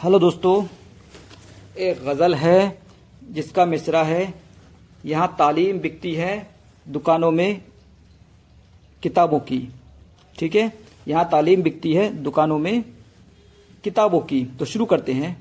Hello दोस्तों, एक गज़ल है जिसका मिसरा है। यहाँ तालीम बिकती है दुकानों में किताबों की, ठीक है? यहाँ तालीम बिकती है दुकानों में किताबों की। तो शुरू करते हैं।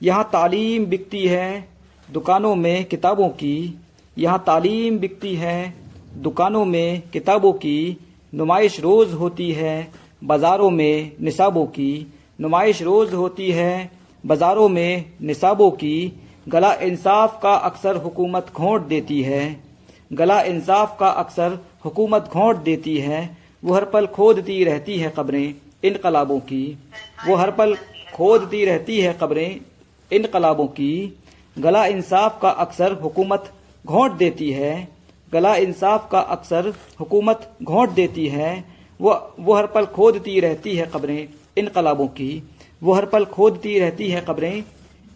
यहाँ तालीम बिकती है दुकानों में किताबों की, यहाँ तालीम बिकती है दुकानों में किताबों की। नुमाइश रोज़ होती है बाज़ारों में निसाबों की। नुमाइश रोज होती है, बाजारों में निसाबों की, गला इंसाफ का अक्सर हुकूमत घोंट देती है। गला इंसाफ का अक्सर हुकूमत घोंट देती है, वो हर पल खोदती रहती है खबरें, इनकलाबों की। वो हर पल खोदती रहती है खबरें, इनकलाबों की। गला इंसाफ का अक्सर हुकूमत घोंट देती है, गला इंसाफ का अक्सर हुकूमत घोंट देती है, वो वो हर पल खोदती रहती है कब्रें इनकलाबों की, वो हर पल खोदती रहती है खबरें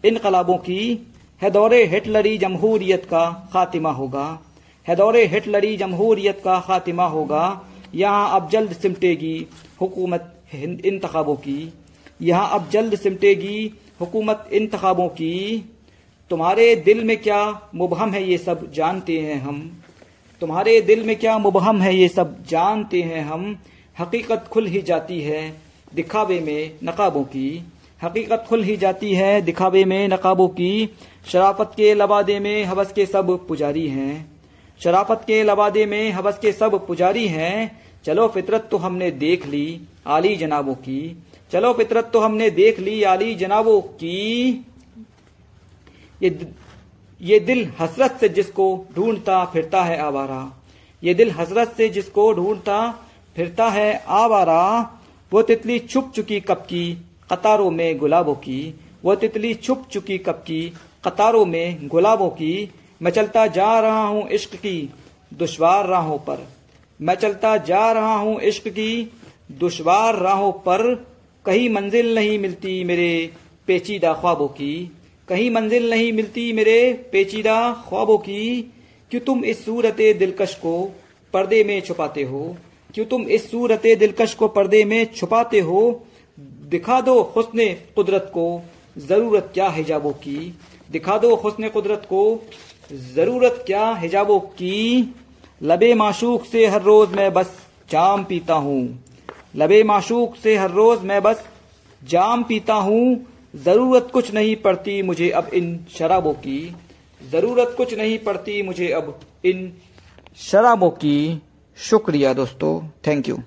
इनकलाबों की, है दौरे हिटलरी जमहूरियत का खातिमा होगा। है दौरे हिटलरी जमहूरियत का खातिमा होगा। यहाँ अब जल्द सिमटेगी हुकूमत इंतखाबों की। यहाँ अब जल्द सिमटेगी हुकूमत इंतखाबों की। तुम्हारे दिल में क्या मुबहम है ये सब जानते हैं हम। तुम्हारे दिल में क्या मुबहम है ये सब जानते हैं हम। हकीकत खुल ही जाती है। दिखावे में नकाबों की। हकीकत खुल ही जाती है दिखावे में नकाबों की। शराफत के लबादे में हवस के सब पुजारी हैं। शराफत के लबादे में हवस के सब पुजारी हैं। चलो फितरत तो हमने देख ली आली जनाबों की। चलो फितरत तो हमने देख ली आली जनाबों की। ये ये दिल हसरत से जिसको ढूंढता फिरता है आवारा। ये दिल हसरत से जिसको ढूंढता फिरता है आवारा। वो तितली छुप चुकी कब की कतारों में गुलाबों की। वो तितली छुप चुकी कब की कतारों में गुलाबों की। मैं चलता जा रहा हूँ इश्क की दुश्वार राहों पर। मैं चलता जा रहा हूँ इश्क की दुश्वार राहों पर। कहीं मंजिल नहीं मिलती मेरे पेचीदा ख्वाबों की। कहीं मंजिल नहीं मिलती मेरे पेचीदा ख्वाबों की। क्यों तुम इस सूरत दिलकश को पर्दे में छुपाते हो? क्यों तुम इस सूरत दिलकश को पर्दे में छुपाते हो? दिखा दो हुस्न कुदरत को, ज़रूरत क्या हिजाबों की? दिखा दो हुस्न कुदरत को, ज़रूरत क्या हिजाबों की? लबे माशूक से हर रोज मैं बस जाम पीता हूँ। लबे माशूक से हर रोज मैं बस जाम पीता हूँ। ज़रूरत कुछ नहीं पड़ती मुझे अब इन शराबों की। ज़रूरत कुछ नहीं पड़ती मुझे अब इन शराबों की। शुक्रिया दोस्तों थैंक यू